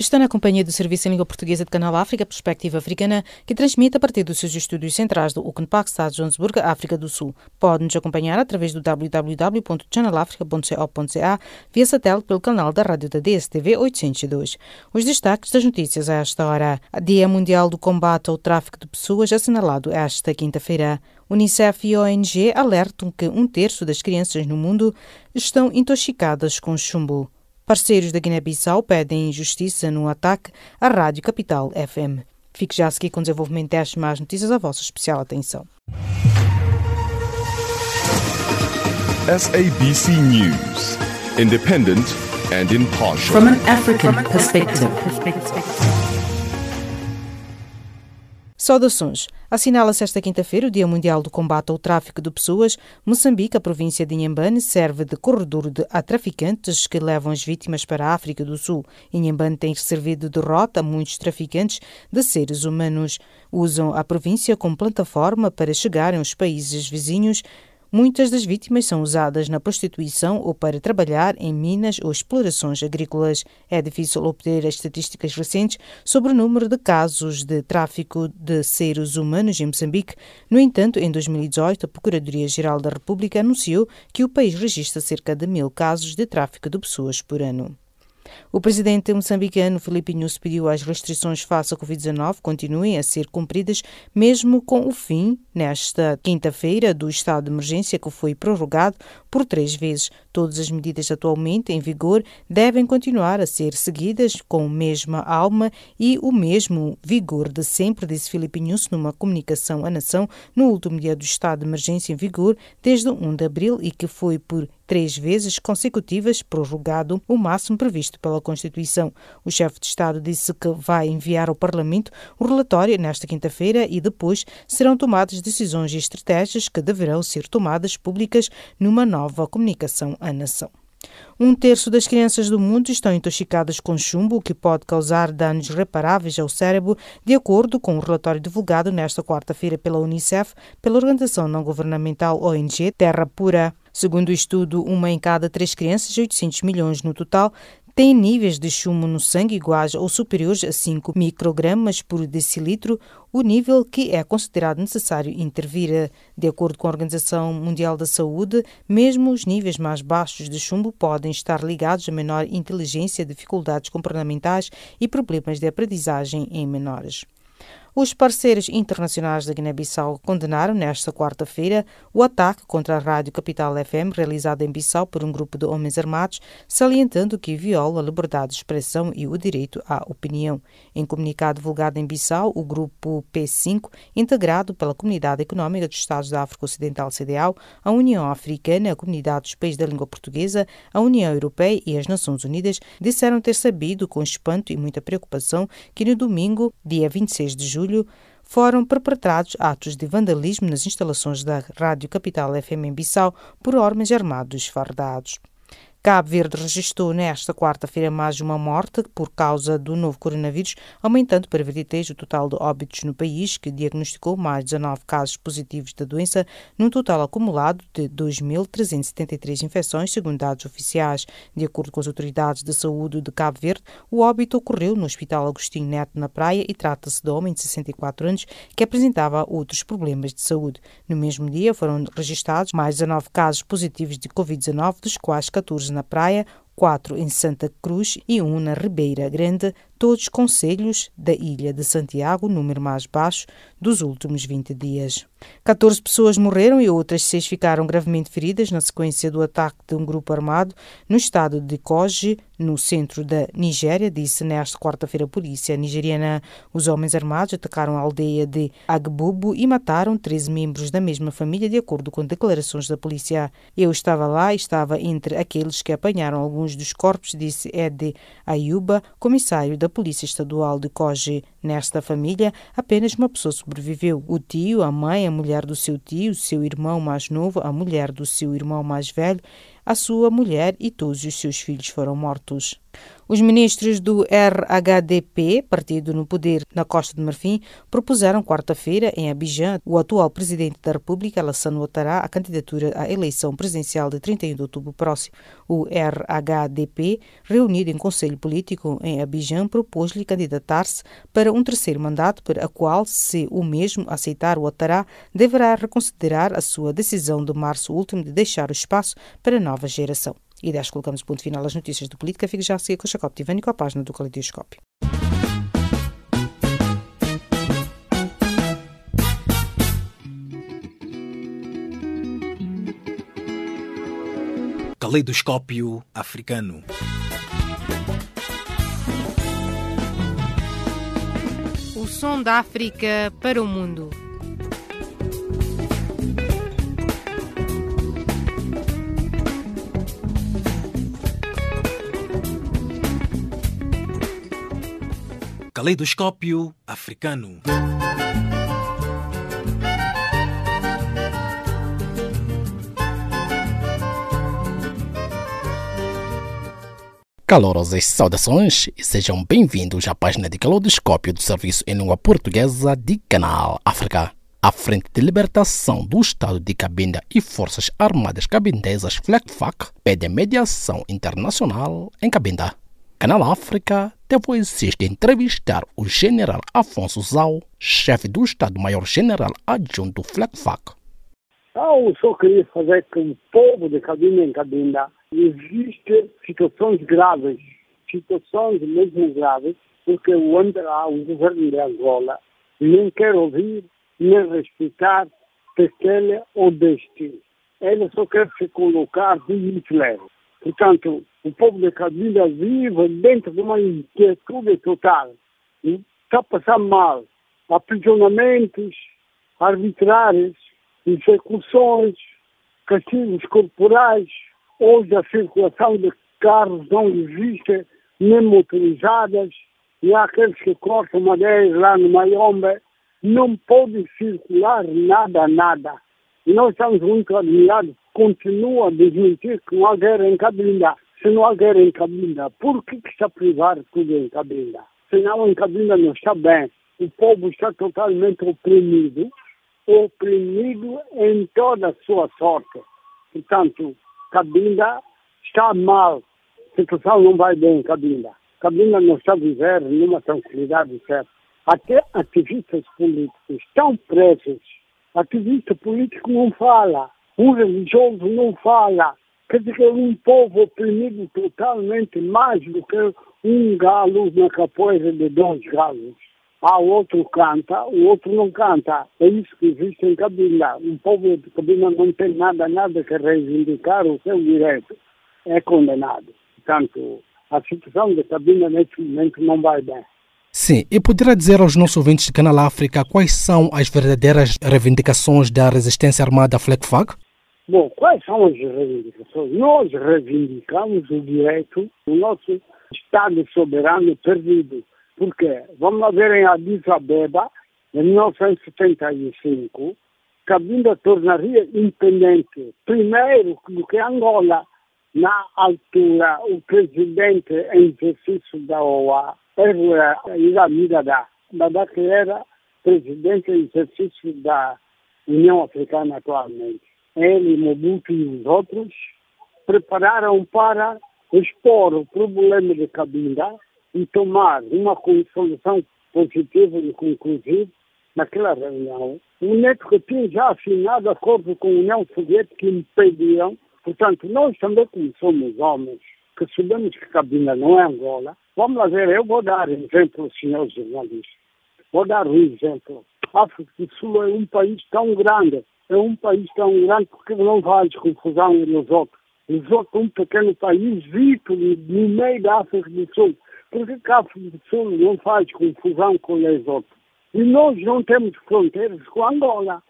Está na companhia do Serviço em Língua Portuguesa de Canal África, Perspectiva Africana, que transmite a partir dos seus estúdios centrais do Ukenpak, Estado de Johannesburg, África do Sul. Pode nos acompanhar através do www.channelafrica.co.za via satélite pelo canal da rádio da DSTV 802. Os destaques das notícias a esta hora. Dia Mundial do Combate ao Tráfico de Pessoas assinalado esta quinta-feira. Unicef e ONG alertam que um terço das crianças no mundo estão intoxicadas com chumbo. Parceiros da Guiné-Bissau pedem justiça no ataque à Rádio Capital FM. Fique já a seguir com o desenvolvimento destas mais notícias. A vossa especial atenção. SABC News. Independent and impartial. From an African perspective. Saudações. Assinala-se esta quinta-feira o Dia Mundial do Combate ao Tráfico de Pessoas. Moçambique, a província de Inhambane, serve de corredor de, a traficantes que levam as vítimas para a África do Sul. Inhambane tem servido de rota a muitos traficantes de seres humanos. Usam a província como plataforma para chegarem aos países vizinhos Muitas das vítimas são usadas na prostituição ou para trabalhar em minas ou explorações agrícolas. É difícil obter as estatísticas recentes sobre o número de casos de tráfico de seres humanos em Moçambique. No entanto, em 2018, a Procuradoria-Geral da República anunciou que o país registra cerca de mil casos de tráfico de pessoas por ano. O presidente moçambicano Filipe Nunes pediu às restrições face à Covid-19 continuem a ser cumpridas, mesmo com o fim, nesta quinta-feira, do estado de emergência que foi prorrogado por três vezes. Todas as medidas atualmente em vigor devem continuar a ser seguidas com a mesma alma e o mesmo vigor de sempre, disse Filipe Nunes numa comunicação à nação no último dia do estado de emergência em vigor, desde 1 de abril e que foi por três vezes consecutivas prorrogado o máximo previsto pela Constituição. O chefe de Estado disse que vai enviar ao Parlamento o relatório nesta quinta-feira e depois serão tomadas decisões e estratégias que deverão ser tomadas públicas numa nova comunicação à nação. Um terço das crianças do mundo estão intoxicadas com chumbo, o que pode causar danos reparáveis ao cérebro, de acordo com um relatório divulgado nesta quarta-feira pela Unicef, pela organização não governamental ONG Terra Pura. Segundo o estudo, uma em cada três crianças, 800 milhões no total, têm níveis de chumbo no sangue iguais ou superiores a 5 microgramas por decilitro, o nível que é considerado necessário intervir. De acordo com a Organização Mundial da Saúde, mesmo os níveis mais baixos de chumbo podem estar ligados a menor inteligência, dificuldades comportamentais e problemas de aprendizagem em menores. Os parceiros internacionais da Guiné-Bissau condenaram nesta quarta-feira o ataque contra a Rádio Capital FM realizado em Bissau por um grupo de homens armados, salientando que viola a liberdade de expressão e o direito à opinião. Em comunicado divulgado em Bissau, o grupo P5, integrado pela Comunidade Económica dos Estados da África Ocidental CDAO, a União Africana, a Comunidade dos Países da Língua Portuguesa, a União Europeia e as Nações Unidas, disseram ter sabido com espanto e muita preocupação que no domingo, dia 26 de julho, julho, foram perpetrados atos de vandalismo nas instalações da Rádio Capital FM em Bissau por homens armados fardados. Cabo Verde registrou nesta quarta-feira mais uma morte por causa do novo coronavírus, aumentando para 23 o total de óbitos no país, que diagnosticou mais 19 casos positivos da doença, num total acumulado de 2.373 infecções, segundo dados oficiais. De acordo com as autoridades de saúde de Cabo Verde, o óbito ocorreu no Hospital Agostinho Neto, na Praia, e trata-se de homem de 64 anos que apresentava outros problemas de saúde. No mesmo dia foram registrados mais 19 casos positivos de Covid-19, dos quais 14 na praia, quatro em Santa Cruz e um na Ribeira Grande, todos conselhos da Ilha de Santiago, número mais baixo dos últimos 20 dias. 14 pessoas morreram e outras seis ficaram gravemente feridas na sequência do ataque de um grupo armado no estado de Koji, no centro da Nigéria, disse nesta quarta-feira a polícia nigeriana. Os homens armados atacaram a aldeia de Agbubu e mataram 13 membros da mesma família, de acordo com declarações da polícia. Eu estava lá e estava entre aqueles que apanharam alguns dos corpos, disse Ed Ayuba, comissário da Polícia Estadual de Koji. Nesta família, apenas uma pessoa sobreviveu: o tio, a mãe, a mulher do seu tio, seu irmão mais novo, a mulher do seu irmão mais velho, a sua mulher e todos os seus filhos foram mortos. Os ministros do RHDP, partido no poder na Costa de Marfim, propuseram quarta-feira, em Abidjan, o atual presidente da República, Alassane Ouattara, a candidatura à eleição presidencial de 31 de outubro próximo. O RHDP, reunido em Conselho Político em Abidjan, propôs-lhe candidatar-se para um terceiro mandato, para a qual, se o mesmo aceitar Ouattara, deverá reconsiderar a sua decisão de março último de deixar o espaço para a nova geração. E desta colocamos ponto final às notícias de política. Fique já a seguir com o Jacob Tivani com a página do Caleidoscópio. Caleidoscópio africano. O som da África para o mundo. Caleidoscópio africano. Calorosas saudações e sejam bem-vindos à página de Caleidoscópio do Serviço em Língua Portuguesa de Canal África. A Frente de Libertação do Estado de Cabinda e Forças Armadas Cabindesas FLECFAC pede mediação internacional em Cabinda. Canal África teve o de entrevistar o general Afonso Zau, chefe do Estado-Maior-General adjunto do FLECFAC. Eu só queria fazer com o povo de Cabinda em Cabinda existem situações graves, situações mesmo graves, porque o, o governo de Angola nem quer ouvir nem respeitar aquele ou deste. Ele só quer se colocar de Hitler. Portanto, o povo de Cabinda vive dentro de uma inquietude total. Está a passar mal. Aprisionamentos arbitrários, execuções, castigos corporais. Hoje a circulação de carros não existe, nem motorizadas. E há aqueles que cortam madeira lá no Mayombe. Não pode circular nada, nada. E nós estamos muito admirados. Continua a desmentir que não há guerra em Cabinda. Se não há guerra em Cabinda, por que, que está a privar tudo em Cabinda? Se não em Cabinda não está bem. O povo está totalmente oprimido, oprimido em toda a sua sorte. Portanto, Cabinda está mal. A situação não vai bem em Cabinda. Cabinda não está viver numa tranquilidade certa. Até ativistas políticos estão presos. Ativista político não fala. Um religioso não fala. Quer dizer, é um povo oprimido totalmente mais do que um galo na capoeira de dois galos. O outro canta, o outro não canta. É isso que existe em Cabinda. Um povo de Cabinda não tem nada, nada que reivindicar o seu direito. É condenado. Portanto, a situação de Cabinda neste momento não vai bem. Sim, e poderá dizer aos nossos ouvintes de Canal África quais são as verdadeiras reivindicações da resistência armada FLECFAG? Bom, quais são as reivindicações? Nós reivindicamos o direito do nosso Estado soberano perdido. Por quê? Vamos lá ver em Addis Abeba, em 1975, Cabinda tornaria independente, primeiro do que Angola. Na altura, o presidente em exercício da OA era Irami Dada. Dada que era presidente em exercício da União Africana atualmente. Ele, Mobutu e os outros prepararam para expor o problema de Cabinda e tomar uma solução positiva e conclusiva naquela reunião. O Neto que tinha já assinado acordo com a União Soviética que impediam, portanto, nós também como somos homens, que sabemos que Cabinda não é Angola, vamos lá ver, eu vou dar exemplo, senhores jornalistas. Vou dar um exemplo. A África do Sul é um país tão grande, é um país tão grande porque não faz confusão nos outros. Os outros, um pequeno país, visto no meio da África do Sul. Por que a África do Sul não faz confusão com os outros? E nós não temos fronteiras com Angola.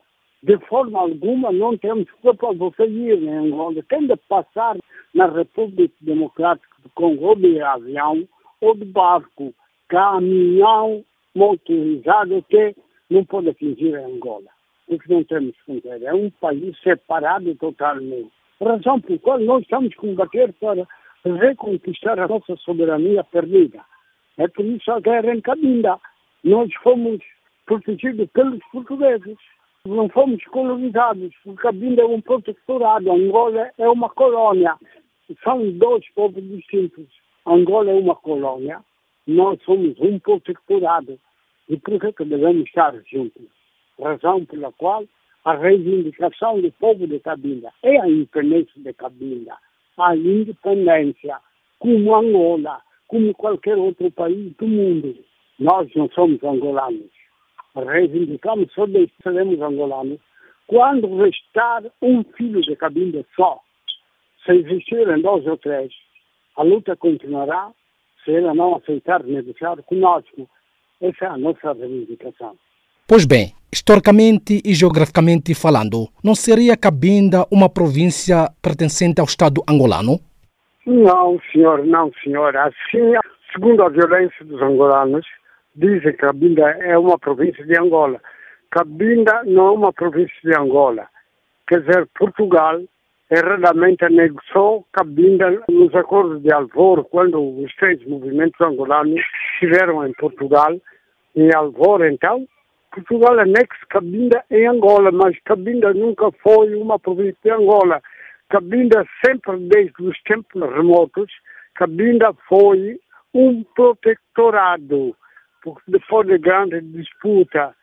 De forma alguma não temos para você ir em Angola. Tem de passar na República Democrática do Congo ou de avião ou de barco, caminhão motorizado que não pode atingir Angola. Porque não temos fronteira. É um país separado totalmente. Razão por qual nós estamos combater para reconquistar a nossa soberania perdida. É por isso a guerra em Cabinda. Nós fomos protegidos pelos portugueses. Não fomos colonizados, porque Cabinda é um protetorado, Angola é uma colônia. São dois povos distintos. Angola é uma colônia, nós somos um protetorado. E por que, que devemos estar juntos? Razão pela qual a reivindicação do povo de Cabinda é a independência de Cabinda, a independência, como Angola, como qualquer outro país do mundo. Nós não somos angolanos. Reivindicamos só de seremos angolanos quando restar um filho de Cabinda só. Se existirem dois ou três, a luta continuará se ela não aceitar negociar conosco. Essa é a nossa reivindicação. Pois bem, historicamente e geograficamente falando, não seria Cabinda uma província pertencente ao Estado angolano? Não, senhor, não, senhor. Assim, segundo a violência dos angolanos, dizem que Cabinda é uma província de Angola. Cabinda não é uma província de Angola. Quer dizer, Portugal erradamente anexou Cabinda nos acordos de Alvor, quando os três movimentos angolanos estiveram em Portugal. Em Alvor, então, Portugal anexa Cabinda em Angola, mas Cabinda nunca foi uma província de Angola. Cabinda sempre, desde os tempos remotos, Cabinda foi um protetorado, porque depois da grande disputa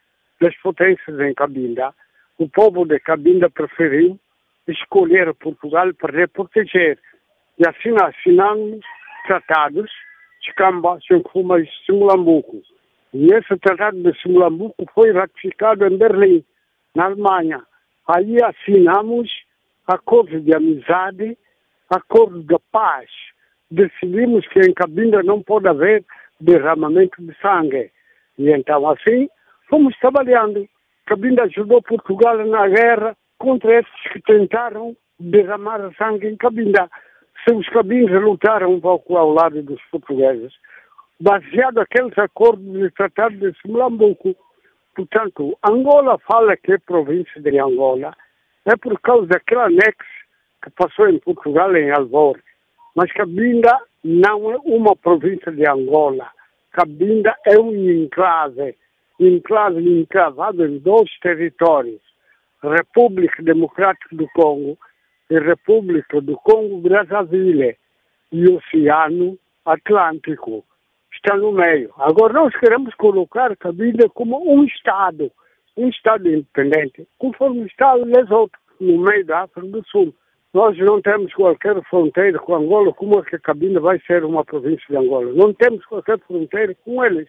das potências em Cabinda, o povo de Cabinda preferiu escolher Portugal para proteger. E assim assinamos tratados de Camba, Xanfuma e Simulambuco. E esse tratado de Simulambuco foi ratificado em Berlim, na Alemanha. Aí assinamos acordos de amizade, acordos de paz. Decidimos que em Cabinda não pode haver derramamento de sangue. E então assim fomos trabalhando. Cabinda ajudou Portugal na guerra contra esses que tentaram derramar sangue em Cabinda. Se os cabinhos lutaram um pouco ao lado dos portugueses, baseado aqueles acordos de tratado de Simulambuco. Portanto, Angola fala que é província de Angola, é por causa daquele anexo que passou em Portugal, em Alvor. Mas Cabinda não é uma província de Angola. Cabinda é um enclave, enclave encravado em dois territórios. República Democrática do Congo e República do Congo Brazzaville e Oceano Atlântico. Está no meio. Agora nós queremos colocar Cabinda como um Estado, um Estado independente, conforme está Lesoto, no meio da África do Sul. Nós não temos qualquer fronteira com Angola, como é que Cabinda vai ser uma província de Angola? Não temos qualquer fronteira com eles.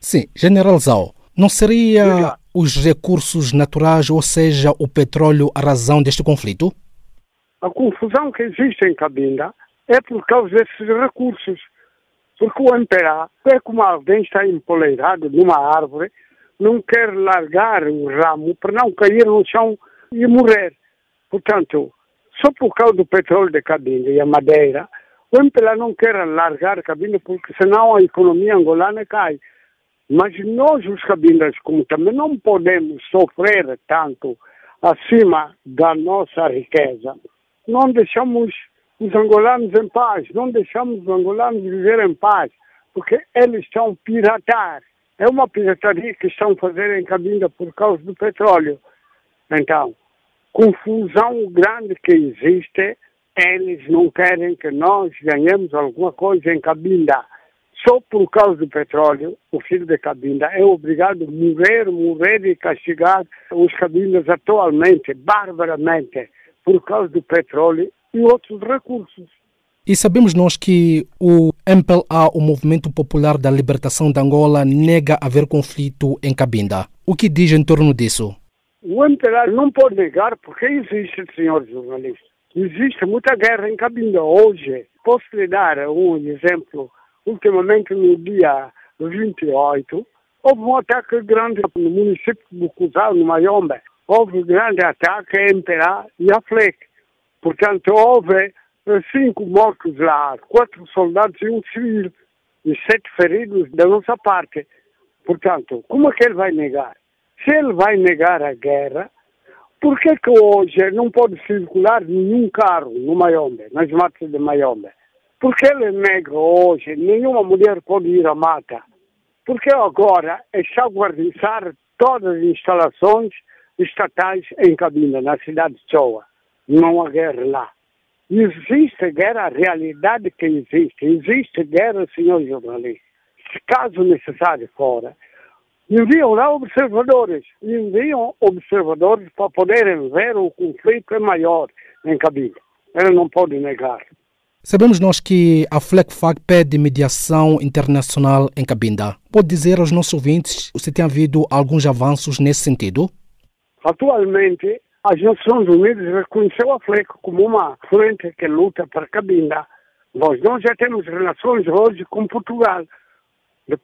Sim, General Zau, não seria os recursos naturais, ou seja, o petróleo, a razão deste conflito? A confusão que existe em Cabinda é por causa desses recursos. Porque o MPA é como alguém está empoleirado numa árvore, não quer largar o ramo para não cair no chão e morrer. Portanto, só por causa do petróleo de Cabinda e a madeira, o MPLA não quer largar Cabinda porque senão a economia angolana cai. Mas nós, os cabindas, como também não podemos sofrer tanto acima da nossa riqueza, não deixamos os angolanos em paz, não deixamos os angolanos viver em paz, porque eles estão piratar. É uma pirataria que estão fazendo em Cabinda por causa do petróleo. Então, confusão grande que existe, eles não querem que nós ganhemos alguma coisa em Cabinda só por causa do petróleo, o filho de Cabinda é obrigado a morrer, morrer e castigar os cabindas atualmente, barbaramente, por causa do petróleo e outros recursos. E sabemos nós que o MPLA, o Movimento Popular da Libertação de Angola, nega haver conflito em Cabinda. O que diz em torno disso? O MPLA não pode negar porque existe, senhor jornalista. Existe muita guerra em Cabinda hoje. Posso lhe dar um exemplo ultimamente no dia 28, houve um ataque grande no município de Cusal, no Mayombe. Houve um grande ataque entre a e a FLEC. Portanto, houve cinco mortos lá, quatro soldados e um civil, e sete feridos da nossa parte. Portanto, como é que ele vai negar? Se ele vai negar a guerra, por que, que hoje não pode circular nenhum carro no Mayombe, nas matas de Mayombe? Porque ele é negro hoje, nenhuma mulher pode ir à mata. Porque agora está a guardiçar todas as instalações estatais em Cabinda, na cidade de Choa. Não há guerra lá. Existe guerra, a realidade que existe. Existe guerra, senhor jornalista. Se caso necessário fora, enviam lá observadores. Enviam observadores para poderem ver o conflito é maior em Cabinda. Ele não pode negar. Sabemos nós que a FLECFAC pede mediação internacional em Cabinda. Pode dizer aos nossos ouvintes se tem havido alguns avanços nesse sentido? Atualmente, as Nações Unidas reconheceu a FLEC como uma frente que luta para Cabinda. Nós, nós já temos relações hoje com Portugal.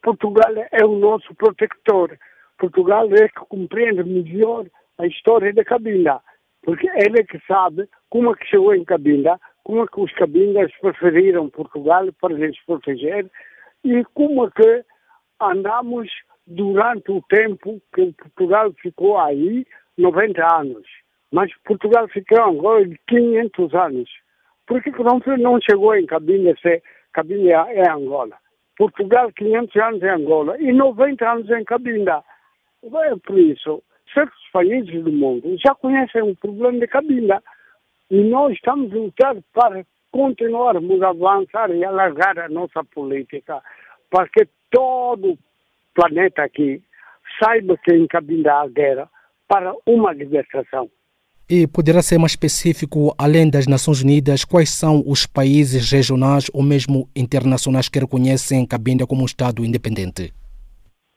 Portugal é o nosso protector. Portugal é que compreende melhor a história da Cabinda, porque ele é que sabe como é que chegou em Cabinda, como é que os cabindas preferiram Portugal para lhes proteger e como é que andamos durante o tempo que Portugal ficou aí, 90 anos. Mas Portugal ficou agora de 500 anos. Por que não, chegou em Cabinda se Cabinda é Angola? Portugal 500 anos em Angola e 90 anos em Cabinda. É por isso, certos países do mundo já conhecem o problema de Cabinda. E nós estamos lutando para continuarmos a avançar e alargar a nossa política, para que todo o planeta aqui saiba que encabinda a guerra para uma libertação. E poderá ser mais específico, além das Nações Unidas, quais são os países regionais ou mesmo internacionais que reconhecem Cabinda como um Estado independente?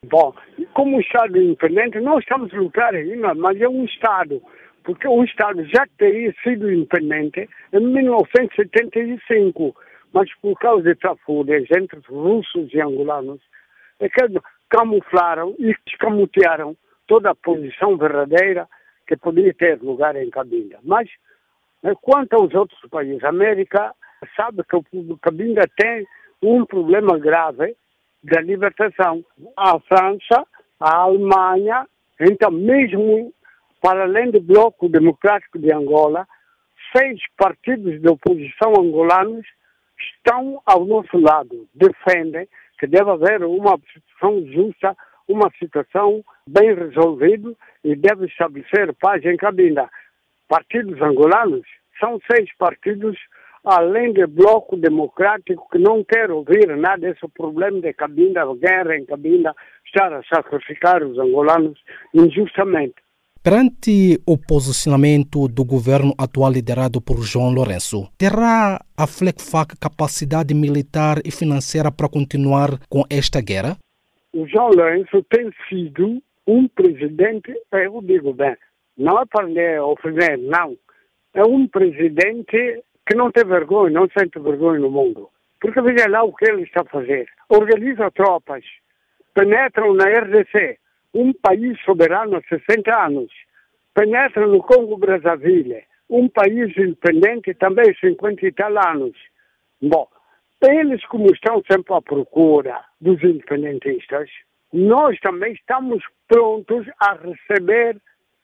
Bom, como Estado independente, nós estamos lutar ainda, mas é um Estado porque o Estado já teria sido independente em 1975, mas por causa de trafúrias entre russos e angolanos, é que camuflaram e escamotearam toda a posição verdadeira que poderia ter lugar em Cabinda. Mas, né, quanto aos outros países, a América sabe que o Cabinda tem um problema grave da libertação. A França, a Alemanha, então mesmo para além do Bloco Democrático de Angola, seis partidos de oposição angolanos estão ao nosso lado, defendem que deve haver uma situação justa, uma situação bem resolvida e deve estabelecer paz em Cabinda. Partidos angolanos são seis partidos, além do Bloco Democrático, que não quer ouvir nada desse problema de Cabinda, guerra em Cabinda, estar a sacrificar os angolanos injustamente. Perante o posicionamento do governo atual liderado por João Lourenço, terá a FLECFAC capacidade militar e financeira para continuar com esta guerra? O João Lourenço tem sido um presidente, eu digo bem, não é para lhe ofender, não. É um presidente que não tem vergonha, não sente vergonha no mundo. Porque veja lá o que ele está a fazer. Organiza tropas, penetram na RDC, um país soberano há 60 anos, penetra no Congo-Brazzaville, um país independente também há 50 e tal anos. Bom, eles como estão sempre à procura dos independentistas, nós também estamos prontos a receber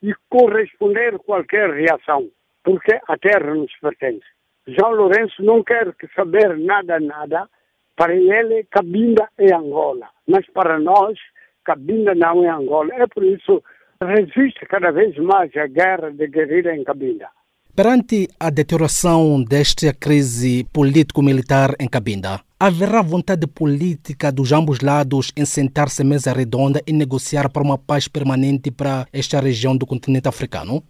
e corresponder qualquer reação, porque a terra nos pertence. João Lourenço não quer saber nada, nada. Para ele, Cabinda é Angola. Mas para nós, Cabinda não é Angola. É por isso resiste cada vez mais a guerra de guerrilha em Cabinda. Perante a deterioração desta crise político-militar em Cabinda, haverá vontade política dos ambos lados em sentar-se à mesa redonda e negociar para uma paz permanente para esta região do continente africano?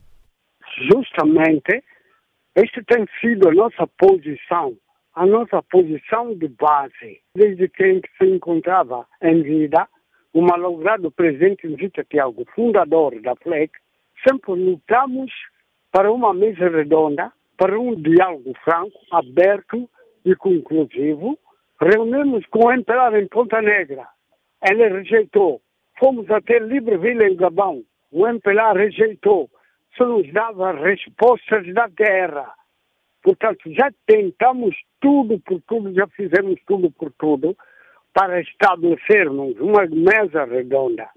Justamente, esta tem sido a nossa posição, a nossa posição de base, desde que se encontrava em vida o malogrado presidente Vita Tiago, fundador da FLEC, sempre lutamos para uma mesa redonda, para um diálogo franco, aberto e conclusivo. Reunimos com o imperador em Ponta Negra. Ele rejeitou. Fomos até Libreville, em Gabão. O imperador rejeitou. Só nos dava respostas da guerra. Portanto, já tentamos tudo por tudo, já fizemos tudo por tudo para estabelecermos uma mesa redonda.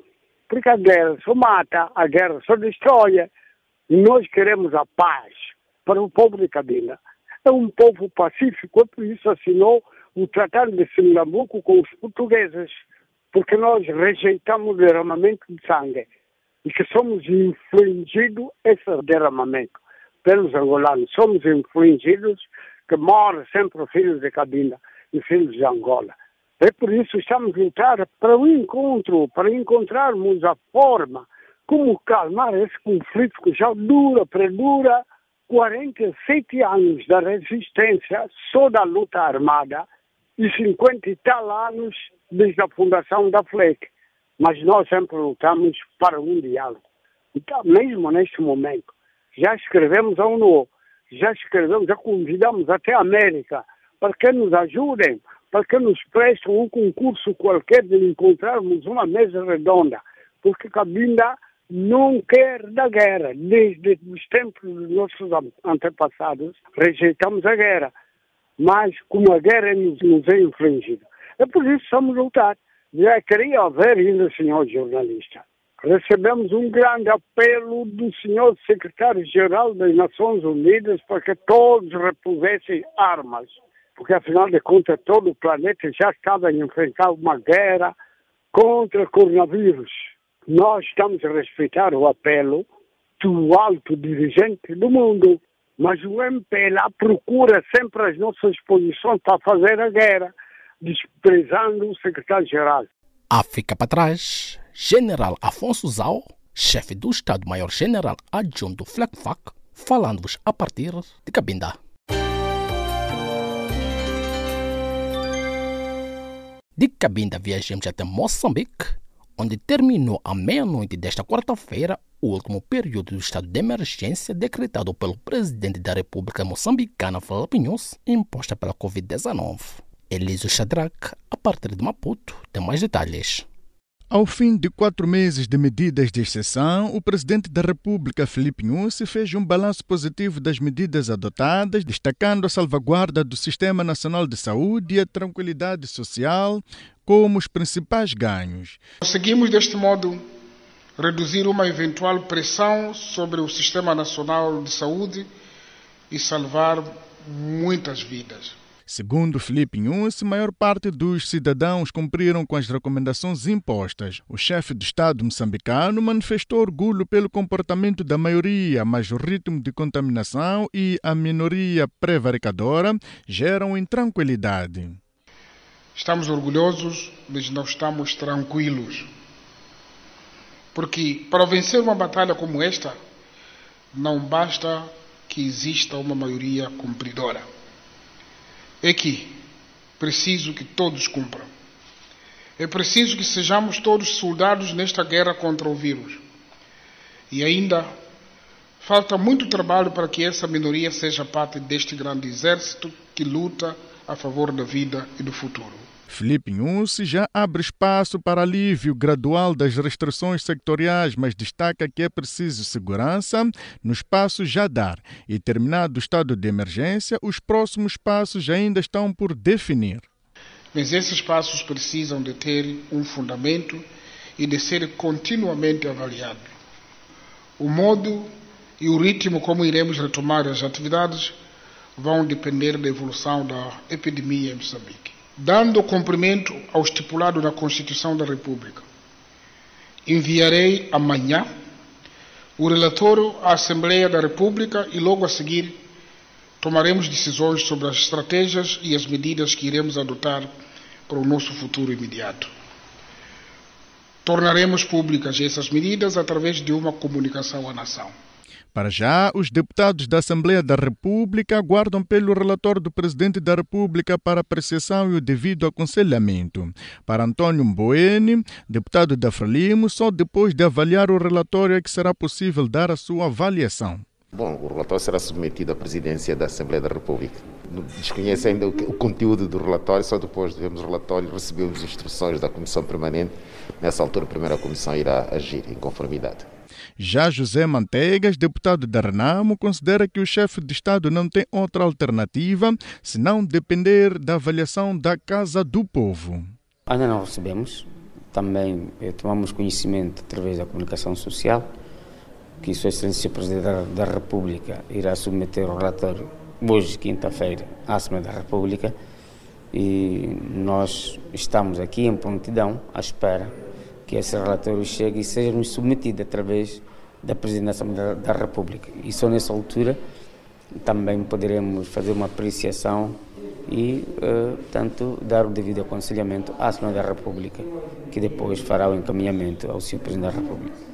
Porque a guerra só mata, a guerra só destrói. Nós queremos a paz para o povo de Cabinda. é um povo pacífico, por isso assinou o Tratado de Singambuco com os portugueses, porque nós rejeitamos o derramamento de sangue e que somos infligidos esse derramamento pelos angolanos. Somos infligidos que morre sempre filhos de Cabinda e filhos de Angola. É por isso que estamos a lutar para o encontro, para encontrarmos a forma como calmar esse conflito que já dura, perdura 47 anos da resistência só da luta armada e 50 e tal anos desde a fundação da FLEC. Mas nós sempre lutamos para um diálogo. Então, mesmo neste momento, já escrevemos a ONU, já escrevemos, já convidamos até a América para que nos ajudem, para que nos prestem um concurso qualquer de encontrarmos uma mesa redonda, porque Cabinda não quer da guerra. Desde os tempos dos nossos antepassados, rejeitamos a guerra. Mas como a guerra nos, nos é infligida. É por isso que estamos lutar. Já queria ver ainda, senhor jornalista. Recebemos um grande apelo do senhor secretário-geral das Nações Unidas para que todos repusessem armas. Porque, afinal de contas, todo o planeta já estava a enfrentar uma guerra contra o coronavírus. Nós estamos a respeitar o apelo do alto dirigente do mundo, mas o MPLA procura sempre as nossas posições para fazer a guerra, desprezando o secretário-geral. África para trás, General Afonso Zau, chefe do Estado-Maior General Adjunto FLECFAC, falando-vos a partir de Cabinda. De Cabinda viajamos até Moçambique, onde terminou à meia-noite desta quarta-feira o último período do estado de emergência decretado pelo presidente da República Moçambicana, Filipe Nunes, imposta pela Covid-19. Elísio Shadrach, a partir de Maputo, tem mais detalhes. Ao fim de quatro meses de medidas de exceção, o presidente da República, Felipe Nussi, fez um balanço positivo das medidas adotadas, destacando a salvaguarda do Sistema Nacional de Saúde e a tranquilidade social como os principais ganhos. Conseguimos, deste modo, reduzir uma eventual pressão sobre o Sistema Nacional de Saúde e salvar muitas vidas. Segundo Felipe Nunes, maior parte dos cidadãos cumpriram com as recomendações impostas. O chefe do Estado moçambicano manifestou orgulho pelo comportamento da maioria, mas o ritmo de contaminação e a minoria prevaricadora geram intranquilidade. Estamos orgulhosos, mas não estamos tranquilos. Porque para vencer uma batalha como esta, não basta que exista uma maioria cumpridora é que preciso que todos cumpram. É preciso que sejamos todos soldados nesta guerra contra o vírus. E ainda falta muito trabalho para que essa minoria seja parte deste grande exército que luta a favor da vida e do futuro. Felipe Nussi já abre espaço para alívio gradual das restrições sectoriais, mas destaca que é preciso segurança no espaço já dar. E terminado o estado de emergência, os próximos passos ainda estão por definir. Mas esses passos precisam de ter um fundamento e de ser continuamente avaliado. O modo e o ritmo como iremos retomar as atividades vão depender da evolução da epidemia em Moçambique dando cumprimento ao estipulado na Constituição da República. Enviarei amanhã o relatório à Assembleia da República e logo a seguir tomaremos decisões sobre as estratégias e as medidas que iremos adotar para o nosso futuro imediato. Tornaremos públicas essas medidas através de uma comunicação à nação. Para já, os deputados da Assembleia da República aguardam pelo relatório do Presidente da República para apreciação e o devido aconselhamento. Para Antônio Mboene, deputado da Frelimo, só depois de avaliar o relatório é que será possível dar a sua avaliação. Bom, o relatório será submetido à presidência da Assembleia da República. Desconhece ainda o conteúdo do relatório, só depois de vermos o relatório recebemos instruções da Comissão Permanente. Nessa altura, a primeira comissão irá agir em conformidade. Já José Manteigas, deputado da Renamo, considera que o chefe de Estado não tem outra alternativa senão depender da avaliação da Casa do Povo. Ainda não recebemos. Também eh, tomamos conhecimento através da comunicação social que Sua Excelência Presidente da República irá submeter o relatório hoje, quinta-feira, à Assembleia da República e nós estamos aqui em prontidão à espera que esse relatório chegue e seja submetido através da Presidência da República. E só nessa altura também poderemos fazer uma apreciação e, uh, portanto, dar o devido aconselhamento à Assembleia da República, que depois fará o encaminhamento ao Sr. Presidente da República.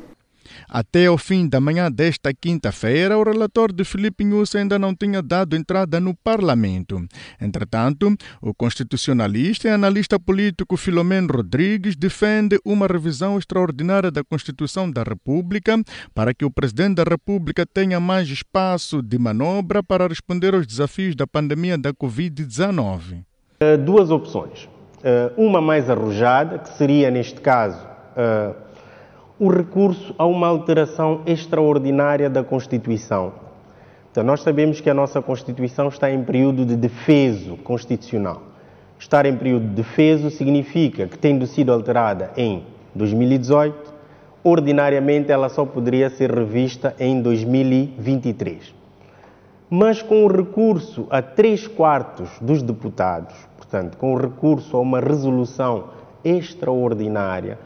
Até ao fim da manhã desta quinta-feira, o relator de Felipe Nunes ainda não tinha dado entrada no Parlamento. Entretanto, o constitucionalista e analista político Filomeno Rodrigues defende uma revisão extraordinária da Constituição da República para que o Presidente da República tenha mais espaço de manobra para responder aos desafios da pandemia da Covid-19. Uh, duas opções. Uh, uma mais arrojada, que seria, neste caso, uh, o recurso a uma alteração extraordinária da Constituição. Então, nós sabemos que a nossa Constituição está em período de defeso constitucional. Estar em período de defeso significa que, tendo sido alterada em 2018, ordinariamente ela só poderia ser revista em 2023. Mas com o recurso a três quartos dos deputados, portanto, com o recurso a uma resolução extraordinária,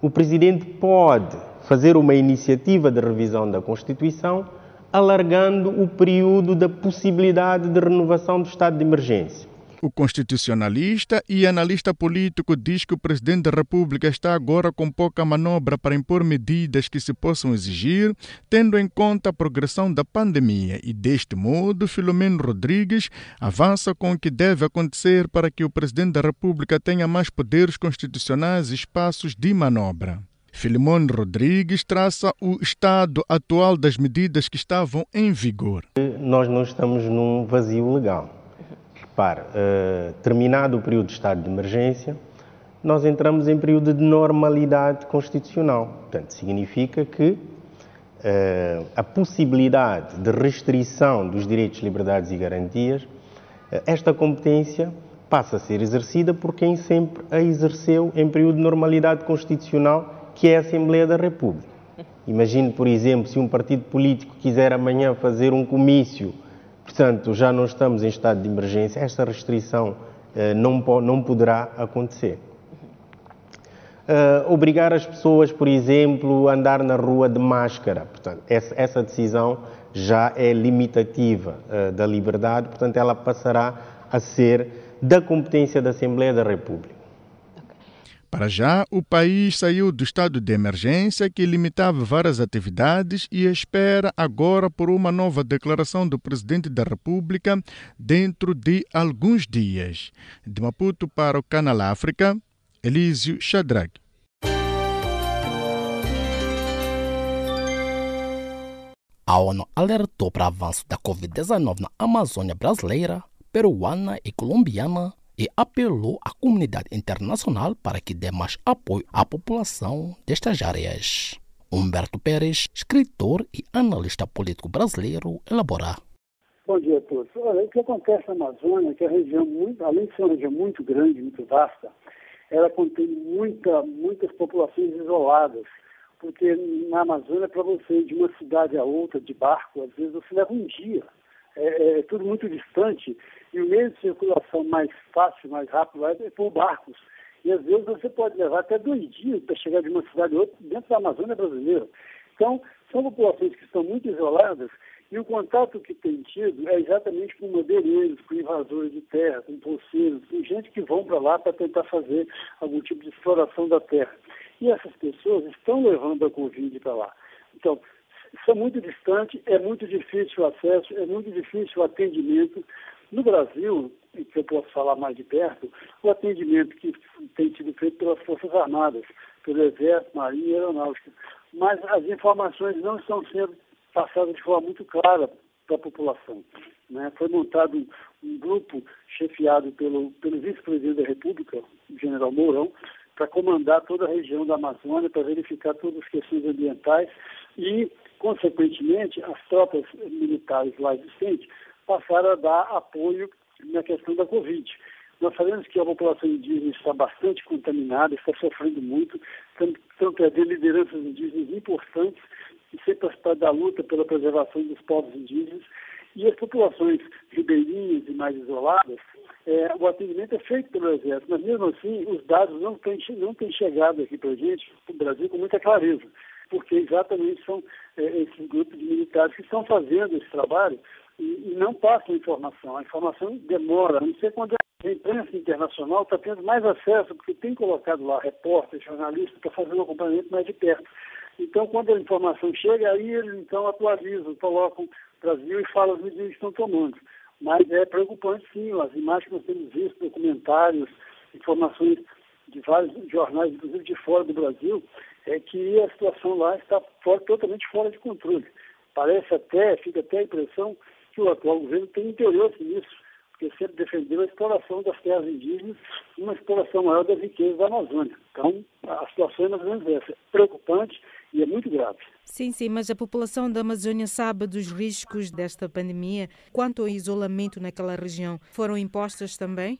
o Presidente pode fazer uma iniciativa de revisão da Constituição, alargando o período da possibilidade de renovação do estado de emergência. O constitucionalista e analista político diz que o presidente da República está agora com pouca manobra para impor medidas que se possam exigir, tendo em conta a progressão da pandemia. E deste modo, Filomeno Rodrigues avança com o que deve acontecer para que o presidente da República tenha mais poderes constitucionais e espaços de manobra. Filimone Rodrigues traça o estado atual das medidas que estavam em vigor. Nós não estamos num vazio legal Repare, uh, terminado o período de estado de emergência, nós entramos em período de normalidade constitucional. Portanto, significa que uh, a possibilidade de restrição dos direitos, liberdades e garantias, uh, esta competência passa a ser exercida por quem sempre a exerceu em período de normalidade constitucional, que é a Assembleia da República. Imagine, por exemplo, se um partido político quiser amanhã fazer um comício Portanto, já não estamos em estado de emergência, esta restrição eh, não, não poderá acontecer. Uh, obrigar as pessoas, por exemplo, a andar na rua de máscara. Portanto, essa, essa decisão já é limitativa uh, da liberdade, portanto, ela passará a ser da competência da Assembleia da República. Para já, o país saiu do estado de emergência que limitava várias atividades e espera agora por uma nova declaração do presidente da República dentro de alguns dias. De Maputo para o Canal África, Elísio Shadrag. A ONU alertou para o avanço da Covid-19 na Amazônia brasileira, peruana e colombiana e apelou à comunidade internacional para que dê mais apoio à população destas áreas. Humberto Pérez, escritor e analista político brasileiro, elabora. Bom dia a todos. Olha, o que acontece na Amazônia é que a região, muito, além de ser uma região muito grande, muito vasta, ela contém muita, muitas populações isoladas, porque na Amazônia, para você ir de uma cidade a outra de barco, às vezes você leva um dia. É, é, é tudo muito distante e o meio de circulação mais fácil, mais rápido é por barcos. E às vezes você pode levar até dois dias para chegar de uma cidade a outra dentro da Amazônia brasileira. Então, são populações que estão muito isoladas e o contato que tem tido é exatamente com madeireiros, com invasores de terra, com poceiros, com gente que vão para lá para tentar fazer algum tipo de exploração da terra. E essas pessoas estão levando a Covid para lá. Então, são muito distantes, é muito difícil o acesso, é muito difícil o atendimento. No Brasil, que eu posso falar mais de perto, o atendimento que tem sido feito pelas Forças Armadas, pelo Exército, Marinha e Aeronáutica. Mas as informações não estão sendo passadas de forma muito clara para a população. Né? Foi montado um, um grupo chefiado pelo, pelo vice-presidente da República, o general Mourão, para comandar toda a região da Amazônia, para verificar todas as questões ambientais e, consequentemente, as tropas militares lá existentes passaram a dar apoio na questão da Covid. Nós sabemos que a população indígena está bastante contaminada, está sofrendo muito, estão, perdendo lideranças indígenas importantes e ser participar da luta pela preservação dos povos indígenas. E as populações ribeirinhas e mais isoladas, é, o atendimento é feito pelo Exército, mas mesmo assim os dados não têm, não têm chegado aqui para a gente, para o Brasil, com muita clareza, porque exatamente são é, esses grupos de militares que estão fazendo esse trabalho e, e não passam informação. A informação demora, não ser quando a imprensa internacional está tendo mais acesso, porque tem colocado lá repórteres, jornalistas, para fazer um acompanhamento mais de perto. Então, quando a informação chega, aí eles então atualizam, colocam Brasil e falam as medidas que estão tomando. Mas é preocupante, sim, as imagens que nós temos visto, documentários, informações de vários jornais, inclusive de fora do Brasil, é que a situação lá está fora, totalmente fora de controle. Parece até, fica até a impressão que o atual governo tem interesse nisso, porque sempre defendeu a exploração das terras indígenas e uma exploração maior das riquezas da Amazônia. Então, a situação é mais ou menos essa. É preocupante e é muito grave. Sim, sim, mas a população da Amazônia sabe dos riscos desta pandemia. Quanto ao isolamento naquela região, foram impostas também?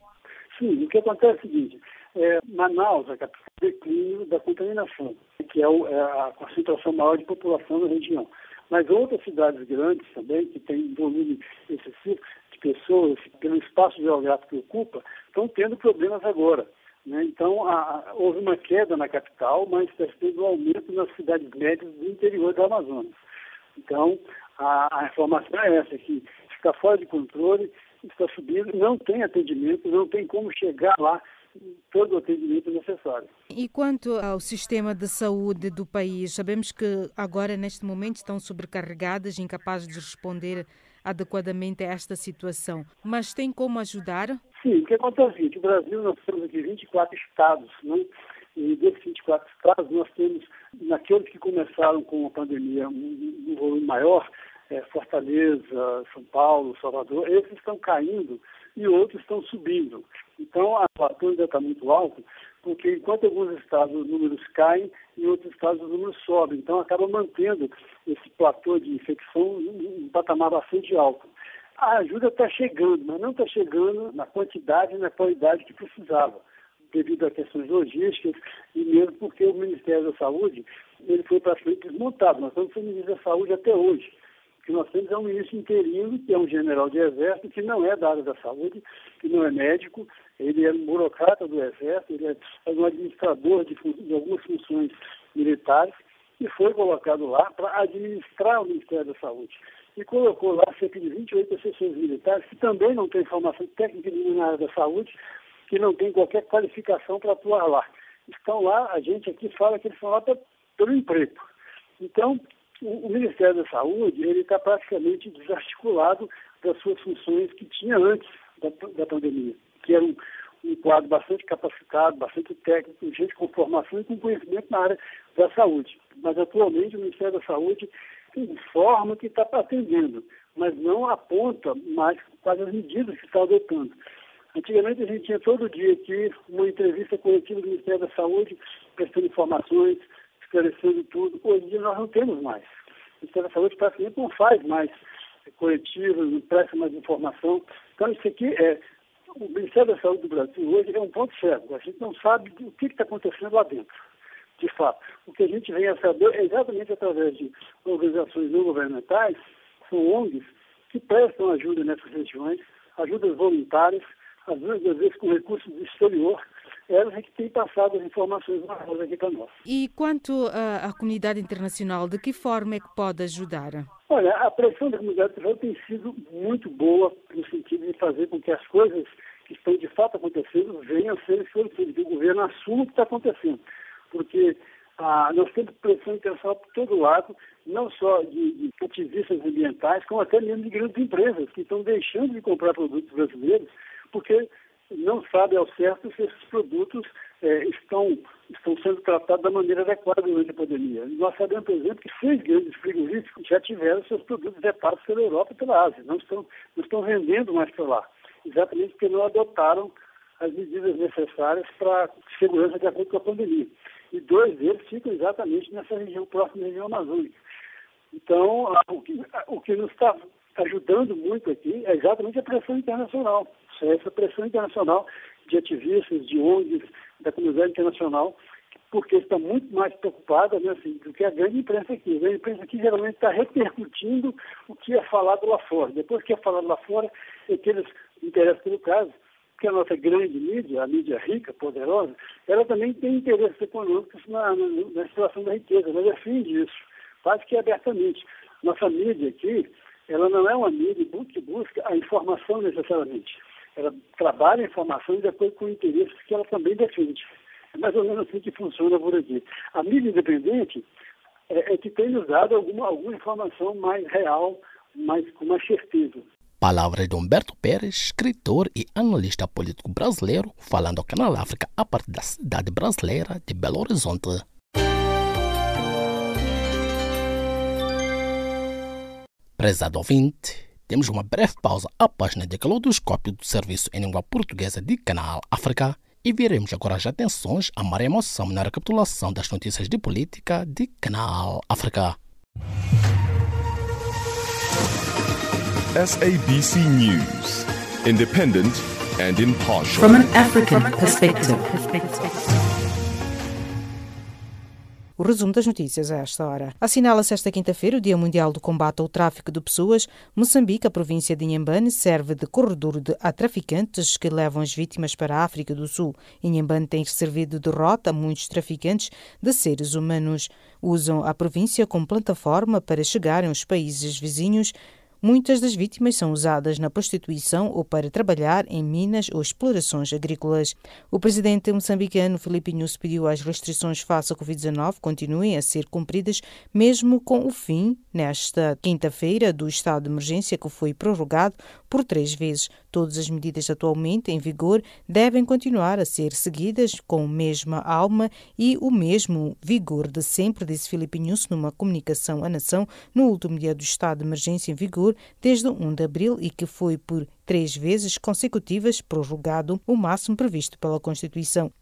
Sim, o que acontece é o seguinte, é, Manaus, a capital declínio da contaminação, que é, o, é a concentração maior de população na região. Mas outras cidades grandes também, que têm volume excessivo de pessoas, pelo espaço geográfico que ocupa, estão tendo problemas agora. Né? Então, a, houve uma queda na capital, mas está tendo um aumento nas cidades médias do interior da Amazonas. Então, a, a informação é essa, que está fora de controle, está subindo, não tem atendimento, não tem como chegar lá todo o atendimento necessário. E quanto ao sistema de saúde do país, sabemos que agora, neste momento, estão sobrecarregadas, incapazes de responder adequadamente a esta situação. Mas tem como ajudar? Sim, o que acontece é que no Brasil nós temos aqui 24 estados, né? e desses 24 estados nós temos, naqueles que começaram com a pandemia, um, um volume maior, é, Fortaleza, São Paulo, Salvador, esses estão caindo e outros estão subindo. Então, a platô ainda está muito alto, porque enquanto alguns estados os números caem, em outros estados os números sobem. Então, acaba mantendo esse platô de infecção em um patamar bastante alto. A ajuda está chegando, mas não está chegando na quantidade e na qualidade que precisava, devido a questões logísticas e mesmo porque o Ministério da Saúde ele foi praticamente desmontado. Nós estamos sem ministro da Saúde até hoje que nós temos é um ministro interino, que é um general de exército, que não é da área da saúde, que não é médico, ele é um burocrata do exército, ele é, um administrador de, de algumas funções militares, e foi colocado lá para administrar o Ministério da Saúde. E colocou lá cerca de 28 assessores militares, que também não têm formação técnica na área da saúde, que não têm qualquer qualificação para atuar lá. Estão lá, a gente aqui fala que eles estão lá pelo emprego. Então, o, Ministério da Saúde ele está praticamente desarticulado das suas funções que tinha antes da, da pandemia, que era um, um, quadro bastante capacitado, bastante técnico, gente com formação e com conhecimento na área da saúde. Mas atualmente o Ministério da Saúde informa que está atendendo, mas não aponta mais quais as medidas que está adotando. Antigamente a gente tinha todo dia aqui uma entrevista coletiva do Ministério da Saúde, prestando informações, esclarecendo tudo. Hoje em dia nós não temos mais. O Ministério da Saúde praticamente não faz mais coletivos, não presta mais informação. Então isso aqui é. O Ministério da Saúde do Brasil hoje é um ponto cego. A gente não sabe o que está acontecendo lá dentro, de fato. O que a gente vem a saber é exatamente através de organizações não governamentais, são ONGs, que prestam ajuda nessas regiões, ajudas voluntárias, vezes, às vezes com recursos do exterior, elas é que têm passado as informações maiores aqui para nós. E quanto à, comunidade internacional, de que forma é que pode ajudar? Olha, a pressão da comunidade internacional tem sido muito boa no sentido de fazer com que as coisas que estão de fato acontecendo venham a ser esclarecidas, que o governo assuma o que está acontecendo. Porque ah, nós temos pressão internacional por todo lado, não só de, de ativistas ambientais, como até mesmo de grandes empresas que estão deixando de comprar produtos brasileiros porque não sabe ao certo se esses produtos é, estão, estão sendo tratados da maneira adequada durante a pandemia. Nós sabemos, por exemplo, que seis grandes frigoríficos já tiveram seus produtos vetados pela Europa e pela Ásia, não estão, não estão vendendo mais para lá, exatamente porque não adotaram as medidas necessárias para segurança de acordo com a pandemia. E dois deles ficam exatamente nessa região, próxima região amazônica. Então, o que, o que nos está ajudando muito aqui é exatamente a pressão internacional essa pressão internacional de ativistas, de ONGs, da comunidade internacional, que porque está muito mais preocupada né, assim, do que a grande imprensa aqui. A grande imprensa aqui geralmente está repercutindo o que é falado lá fora. Depois que é falado lá fora, é que eles interessam pelo caso, porque a nossa grande mídia, a mídia rica, poderosa, ela também tem interesses econômicos na, na, na situação da riqueza, ela defende isso, quase que abertamente. Nossa mídia aqui, ela não é uma mídia que busca a informação necessariamente. Ela trabalha a informação de acordo com o interesse que ela também defende. É mais ou menos assim que funciona por aqui. A mídia independente é, é que tem nos dado alguma, alguma informação mais real, mais, com mais certeza. Palavras de Humberto Pérez, escritor e analista político brasileiro, falando ao Canal África a partir da cidade brasileira de Belo Horizonte. Prezado ouvinte, temos uma breve pausa à página de Calodoscópio do Serviço em Língua Portuguesa de Canal África e viremos agora as atenções a Maria Moção na recapitulação das notícias de política de Canal África. SABC News, independent and impartial. From an African perspective. O resumo das notícias a esta hora. Assinala-se esta quinta-feira o Dia Mundial do Combate ao Tráfico de Pessoas. Moçambique, a província de Inhambane, serve de corredor de, a traficantes que levam as vítimas para a África do Sul. Inhambane tem servido de rota a muitos traficantes de seres humanos. Usam a província como plataforma para chegarem aos países vizinhos Muitas das vítimas são usadas na prostituição ou para trabalhar em minas ou explorações agrícolas. O presidente moçambicano Filipe Nunes pediu às restrições face à Covid-19 continuem a ser cumpridas, mesmo com o fim, nesta quinta-feira, do estado de emergência que foi prorrogado por três vezes. Todas as medidas atualmente em vigor devem continuar a ser seguidas com a mesma alma e o mesmo vigor de sempre, disse Filipe Nunes numa comunicação à nação no último dia do estado de emergência em vigor vigor desde 1 de abril e que foi por três vezes consecutivas prorrogado o máximo previsto pela Constituição.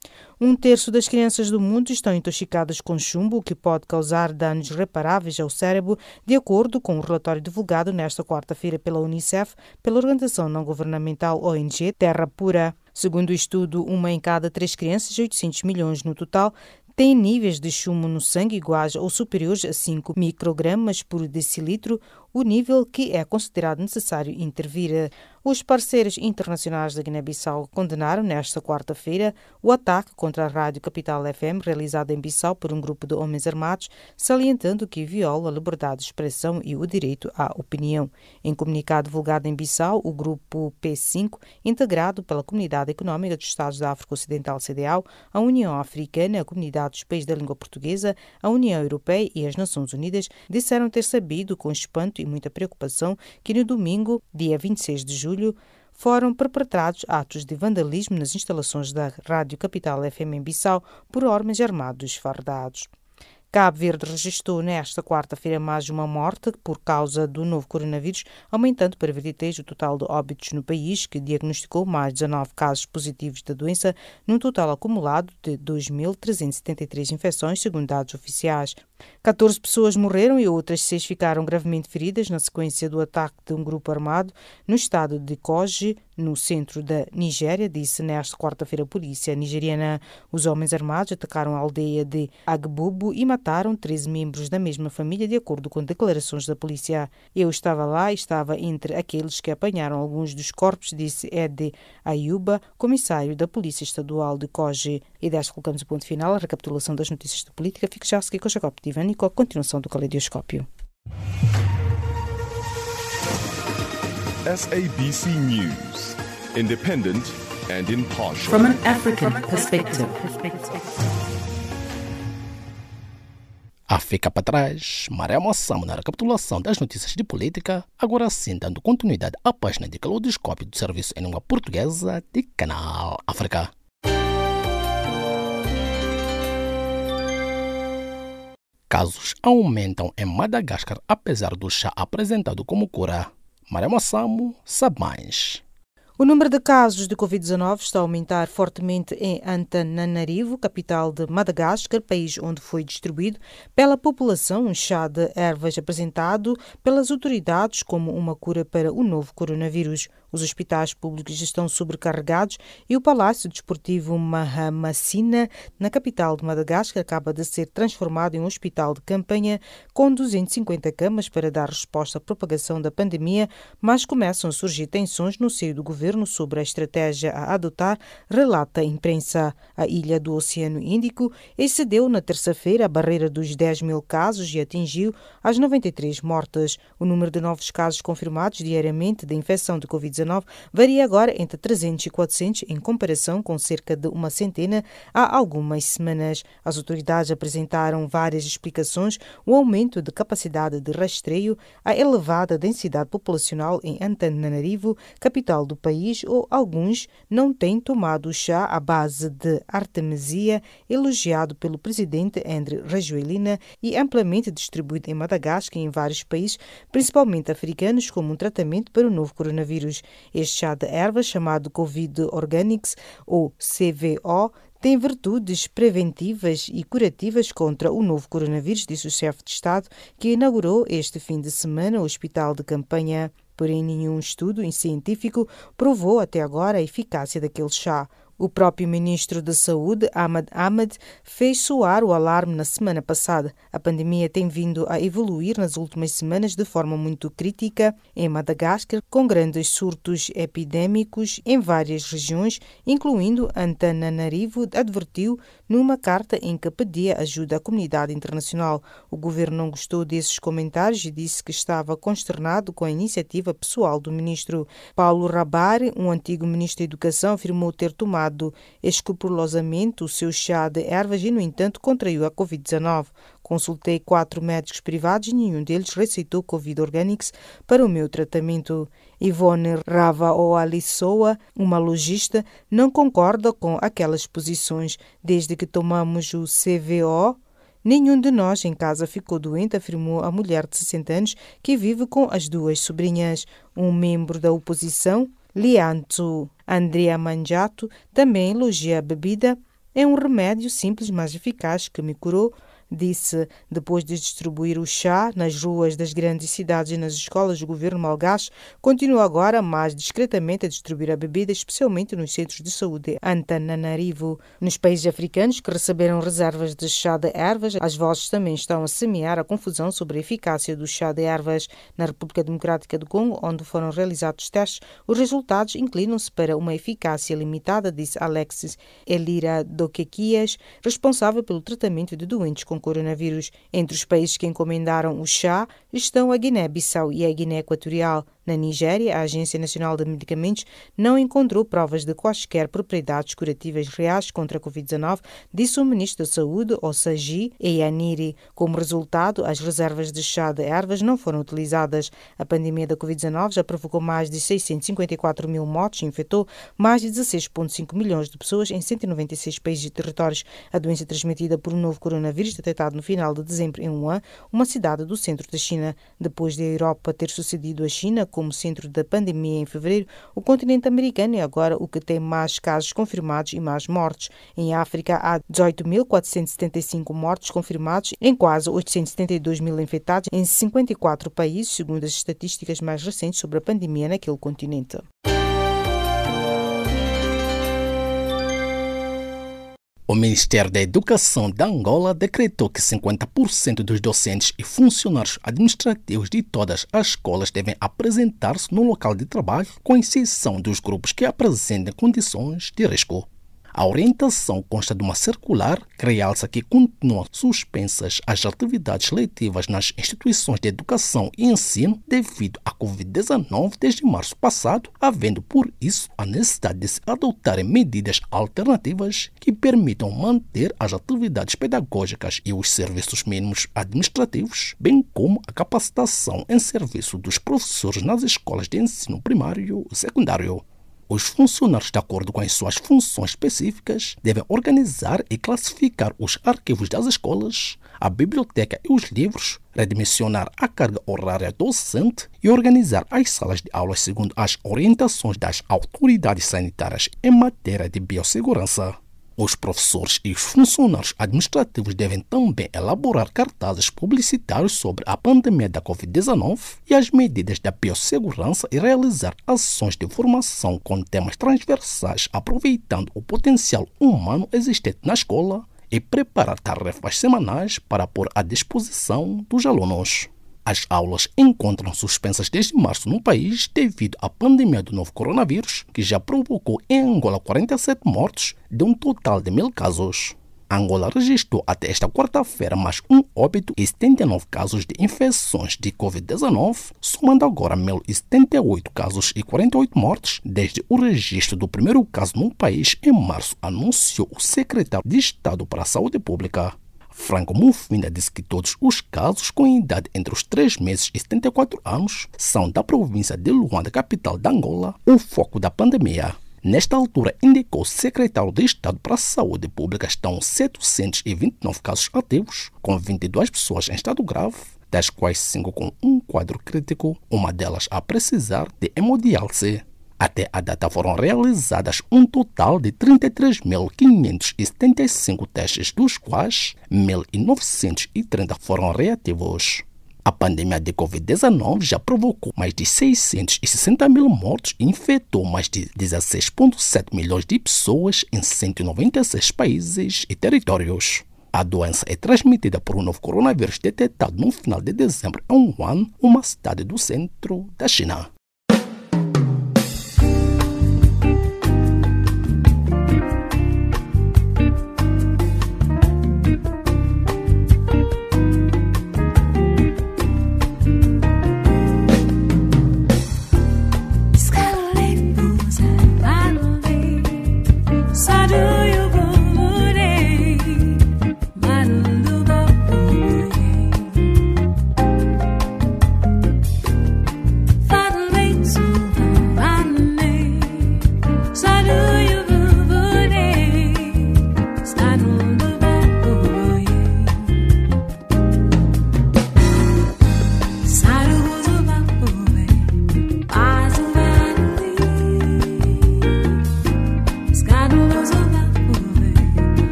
Um terço das crianças do mundo estão intoxicadas com chumbo, o que pode causar danos reparáveis ao cérebro, de acordo com o um relatório divulgado nesta quarta-feira pela Unicef, pela organização não-governamental ONG Terra Pura. Segundo o estudo, uma em cada três crianças, 800 milhões no total, tem níveis de chumbo no sangue iguais ou superiores a 5 microgramas por decilitro, o nível que é considerado necessário intervir. Os parceiros internacionais da Guiné-Bissau condenaram nesta quarta-feira o ataque contra a Rádio Capital FM realizado em Bissau por um grupo de homens armados, salientando que viola a liberdade de expressão e o direito à opinião. Em comunicado divulgado em Bissau, o grupo P5, integrado pela Comunidade Económica dos Estados da África Ocidental CDAO, a União Africana, a Comunidade dos Países da Língua Portuguesa, a União Europeia e as Nações Unidas, disseram ter sabido com espanto e muita preocupação que no domingo, dia 26 de julho, julho, foram perpetrados atos de vandalismo nas instalações da Rádio Capital FM em Bissau por homens armados fardados. Cabo Verde registrou nesta quarta-feira mais uma morte por causa do novo coronavírus, aumentando para 23 o total de óbitos no país, que diagnosticou mais de 19 casos positivos da doença, num total acumulado de 2.373 infecções, segundo dados oficiais. 14 pessoas morreram e outras seis ficaram gravemente feridas na sequência do ataque de um grupo armado no estado de Koji, no centro da Nigéria, disse nesta quarta-feira a polícia nigeriana. Os homens armados atacaram a aldeia de Agbubu e mataram 13 membros da mesma família, de acordo com declarações da polícia. Eu estava lá e estava entre aqueles que apanharam alguns dos corpos, disse Ed Ayuba, comissário da Polícia Estadual de Koji. E desta colocamos o ponto final, a recapitulação das notícias de política. Fique já a seguir com o Jacob Divan e com a continuação do Caleidoscópio. SABC News, independent and impartial. From an African perspective. A fica para trás, Maré Moçamo na recapitulação das notícias de política, agora sim dando continuidade à página de calodoscópio do Serviço em Língua Portuguesa de Canal África. Casos aumentam em Madagascar apesar do chá apresentado como cura. Maria Moçamo sabe mais. O número de casos de Covid-19 está a aumentar fortemente em Antananarivo, capital de Madagascar, país onde foi distribuído pela população um chá de ervas apresentado pelas autoridades como uma cura para o novo coronavírus. Os hospitais públicos estão sobrecarregados e o Palácio Desportivo Mahamacina, na capital de Madagascar, acaba de ser transformado em um hospital de campanha com 250 camas para dar resposta à propagação da pandemia, mas começam a surgir tensões no seio do governo sobre a estratégia a adotar, relata a imprensa. A ilha do Oceano Índico excedeu na terça-feira a barreira dos 10 mil casos e atingiu as 93 mortes. O número de novos casos confirmados diariamente de infecção de Covid-19 varia agora entre 300 e 400 em comparação com cerca de uma centena há algumas semanas. As autoridades apresentaram várias explicações: o aumento de capacidade de rastreio, a elevada densidade populacional em Antananarivo, capital do país, ou alguns não têm tomado chá à base de artemisia, elogiado pelo presidente André Rajoelina e amplamente distribuído em Madagascar e em vários países, principalmente africanos, como um tratamento para o novo coronavírus. Este chá de erva, chamado Covid Organics ou CVO, tem virtudes preventivas e curativas contra o novo coronavírus, disse o chefe de Estado, que inaugurou este fim de semana o hospital de campanha. Porém, nenhum estudo científico provou até agora a eficácia daquele chá. O próprio ministro da Saúde, Ahmad Ahmed, fez soar o alarme na semana passada. A pandemia tem vindo a evoluir nas últimas semanas de forma muito crítica em Madagascar, com grandes surtos epidêmicos em várias regiões, incluindo Antananarivo, advertiu numa carta em que pedia ajuda à comunidade internacional. O governo não gostou desses comentários e disse que estava consternado com a iniciativa pessoal do ministro. Paulo Rabari, um antigo ministro da Educação, afirmou ter tomado escrupulosamente o seu chá de ervas e, no entanto, contraiu a Covid-19. Consultei quatro médicos privados e nenhum deles receitou Covid Organics para o meu tratamento. Ivone Rava Oalissoa, uma logista, não concorda com aquelas posições. Desde que tomamos o CVO, Nenhum de nós em casa ficou doente, afirmou a mulher de 60 anos que vive com as duas sobrinhas. Um membro da oposição, Lianto Andrea Mangiato, também elogia a bebida. É um remédio simples, mas eficaz que me curou disse depois de distribuir o chá nas ruas das grandes cidades e nas escolas do governo malgache, continua agora mais discretamente a distribuir a bebida, especialmente nos centros de saúde Antananarivo. Nos países africanos que receberam reservas de chá de ervas, as vozes também estão a semear a confusão sobre a eficácia do chá de ervas. Na República Democrática do Congo, onde foram realizados testes, os resultados inclinam-se para uma eficácia limitada, disse Alexis Elira Doquequias, responsável pelo tratamento de doentes com com coronavírus. Entre os países que encomendaram o chá estão a Guiné-Bissau e a Guiné Equatorial. Na Nigéria, a Agência Nacional de Medicamentos não encontrou provas de quaisquer propriedades curativas reais contra a Covid-19, disse o ministro da Saúde, Osaji Eyaniri. Como resultado, as reservas de chá de ervas não foram utilizadas. A pandemia da Covid-19 já provocou mais de 654 mil mortes e infectou mais de 16,5 milhões de pessoas em 196 países e territórios. A doença transmitida por um novo coronavírus, detectado no final de dezembro em Wuhan, uma cidade do centro da China. Depois da Europa ter sucedido a China como centro da pandemia em fevereiro, o continente americano é agora o que tem mais casos confirmados e mais mortes. Em África, há 18.475 mortes confirmados, em quase 872 mil infectados em 54 países, segundo as estatísticas mais recentes sobre a pandemia naquele continente. O Ministério da Educação de Angola decretou que 50% dos docentes e funcionários administrativos de todas as escolas devem apresentar-se no local de trabalho, com exceção dos grupos que apresentem condições de risco. A orientação consta de uma circular que realça que continuam suspensas as atividades letivas nas instituições de educação e ensino devido à Covid-19 desde março passado, havendo por isso a necessidade de se adotarem medidas alternativas que permitam manter as atividades pedagógicas e os serviços mínimos administrativos, bem como a capacitação em serviço dos professores nas escolas de ensino primário e secundário. Os funcionários, de acordo com as suas funções específicas, devem organizar e classificar os arquivos das escolas, a biblioteca e os livros, redimensionar a carga horária docente e organizar as salas de aulas segundo as orientações das autoridades sanitárias em matéria de biossegurança. Os professores e os funcionários administrativos devem também elaborar cartazes publicitários sobre a pandemia da Covid-19 e as medidas da biossegurança e realizar ações de formação com temas transversais, aproveitando o potencial humano existente na escola e preparar tarefas semanais para pôr à disposição dos alunos. As aulas encontram suspensas desde março no país devido à pandemia do novo coronavírus, que já provocou em Angola 47 mortos de um total de mil casos. Angola registrou até esta quarta-feira mais um óbito e 79 casos de infecções de Covid-19, somando agora 1.078 casos e 48 mortes desde o registro do primeiro caso no país em março, anunciou o secretário de Estado para a Saúde Pública. Franco Mufinda disse que todos os casos com idade entre os 3 meses e 74 anos são da província de Luanda, capital da Angola, o foco da pandemia. Nesta altura, indicou o secretário de Estado para a Saúde Pública estão 729 casos ativos, com 22 pessoas em estado grave, das quais 5 com um quadro crítico, uma delas a precisar de hemodiálise. Até a data foram realizadas um total de 33.575 testes, dos quais 1.930 foram reativos. A pandemia de Covid-19 já provocou mais de 660 mil mortos e infectou mais de 16,7 milhões de pessoas em 196 países e territórios. A doença é transmitida por um novo coronavírus detectado no final de dezembro em Wuhan, uma cidade do centro da China.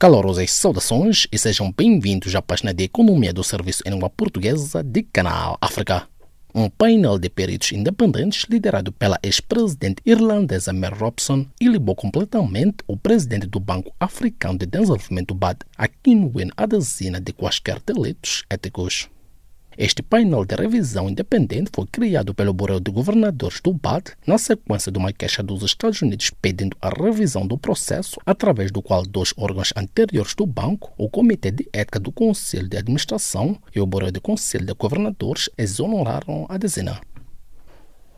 Calorosas saudações e sejam bem-vindos à página de Economia do Serviço em Língua Portuguesa de Canal África. Um painel de peritos independentes liderado pela ex-presidente irlandesa Mel Robson ilibou completamente o presidente do Banco Africano de Desenvolvimento BAD, Akinwin Adesina, de quaisquer delitos éticos. Este painel de revisão independente foi criado pelo Bureau de Governadores do BAD na sequência de uma queixa dos Estados Unidos pedindo a revisão do processo, através do qual dois órgãos anteriores do banco, o Comitê de Ética do Conselho de Administração e o Bureau de Conselho de Governadores, exoneraram a dezena.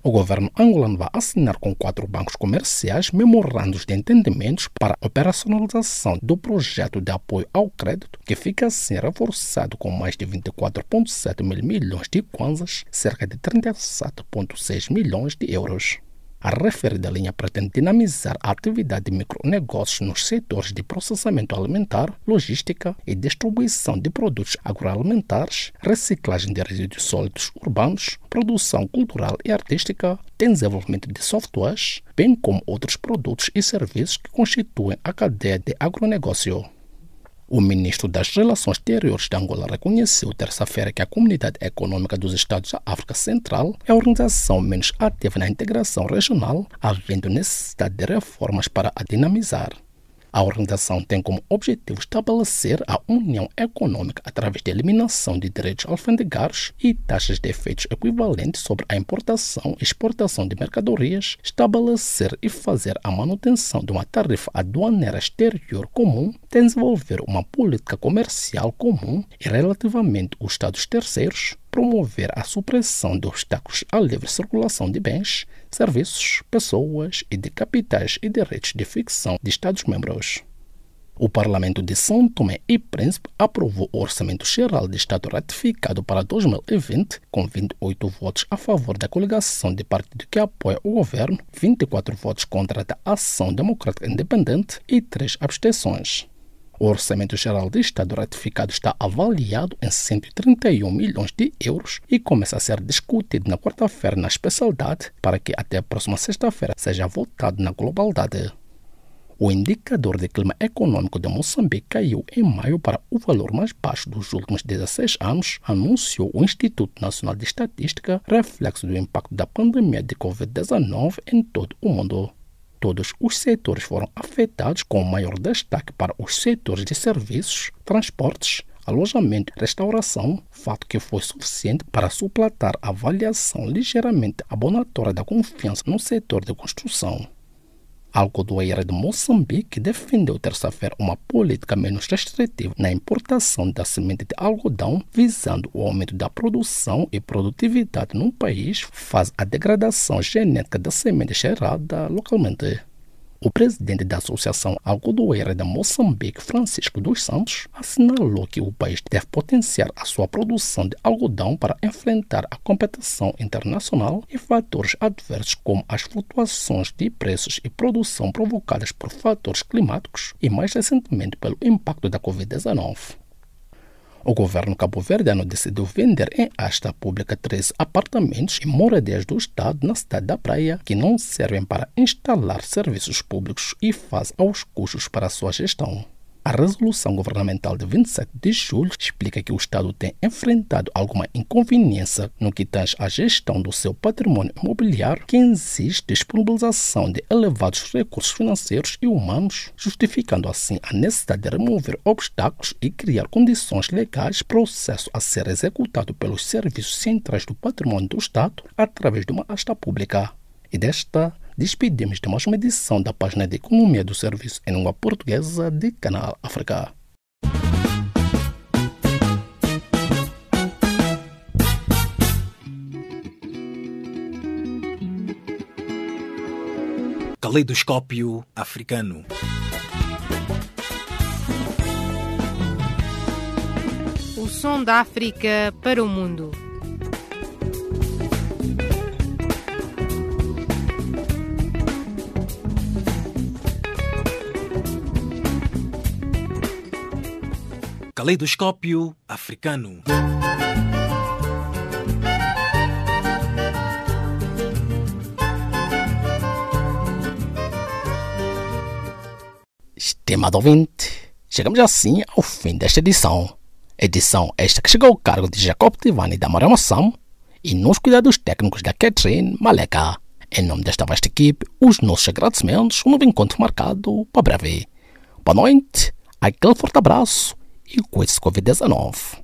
O governo angolano vai assinar com quatro bancos comerciais memorandos de entendimentos para a operacionalização do projeto de apoio ao crédito, que fica assim reforçado com mais de 24,7 mil milhões de kwanzas, cerca de 37,6 milhões de euros. A referida linha pretende dinamizar a atividade de micronegócios nos setores de processamento alimentar, logística e distribuição de produtos agroalimentares, reciclagem de resíduos sólidos urbanos, produção cultural e artística, desenvolvimento de softwares, bem como outros produtos e serviços que constituem a cadeia de agronegócio. O ministro das Relações Exteriores de Angola reconheceu terça-feira que a Comunidade Econômica dos Estados da África Central é a organização menos ativa na integração regional, havendo necessidade de reformas para a dinamizar. A organização tem como objetivo estabelecer a união econômica através da eliminação de direitos alfandegários e taxas de efeitos equivalentes sobre a importação e exportação de mercadorias, estabelecer e fazer a manutenção de uma tarifa aduaneira exterior comum, desenvolver uma política comercial comum e, relativamente aos Estados terceiros, promover a supressão de obstáculos à livre circulação de bens, serviços, pessoas e de capitais e direitos de ficção de Estados-membros. O Parlamento de São Tomé e Príncipe aprovou o Orçamento Geral de Estado ratificado para 2020, com 28 votos a favor da coligação de partido que apoia o governo, 24 votos contra a Ação Democrática Independente e 3 abstenções. O Orçamento Geral do Estado ratificado está avaliado em 131 milhões de euros e começa a ser discutido na quarta-feira na especialidade para que até a próxima sexta-feira seja votado na globalidade. O indicador de clima econômico de Moçambique caiu em maio para o valor mais baixo dos últimos 16 anos, anunciou o Instituto Nacional de Estatística, reflexo do impacto da pandemia de Covid-19 em todo o mundo todos os setores foram afetados, com maior destaque para os setores de serviços, transportes, alojamento e restauração, fato que foi suficiente para suplantar a avaliação ligeiramente abonatória da confiança no setor de construção. Algodoeira de Moçambique defendeu terça-feira uma política menos restritiva na importação da semente de algodão, visando o aumento da produção e produtividade no país, faz a degradação genética da semente gerada localmente. O presidente da Associação Algodoeira de Moçambique, Francisco dos Santos, assinalou que o país deve potenciar a sua produção de algodão para enfrentar a competição internacional e fatores adversos como as flutuações de preços e produção provocadas por fatores climáticos e, mais recentemente, pelo impacto da Covid-19. O governo cabo-verdiano decidiu vender em asta pública 13 apartamentos e moradias do Estado na cidade da Praia que não servem para instalar serviços públicos e faz aos custos para sua gestão. A resolução governamental de 27 de julho explica que o Estado tem enfrentado alguma inconveniência no que tange à gestão do seu patrimônio imobiliário, que exige disponibilização de elevados recursos financeiros e humanos, justificando assim a necessidade de remover obstáculos e criar condições legais para o processo a ser executado pelos serviços centrais do patrimônio do Estado através de uma asta pública. E desta despedimos de mais uma edição da página de Economia do Serviço em língua portuguesa de Canal África. Caleidoscópio africano. O som da África para o mundo. Caleidoscópio africano. Estimado ouvinte, Chegamos assim ao fim desta edição. Edição esta que chegou ao cargo de Jacob Tivani da Massam e nos cuidados técnicos da Catherine Maleka. Em nome desta vasta equipe, os nossos agradecimentos, um novo encontro marcado para breve. Boa noite, aquele forte abraço e cuide-se Covid-19.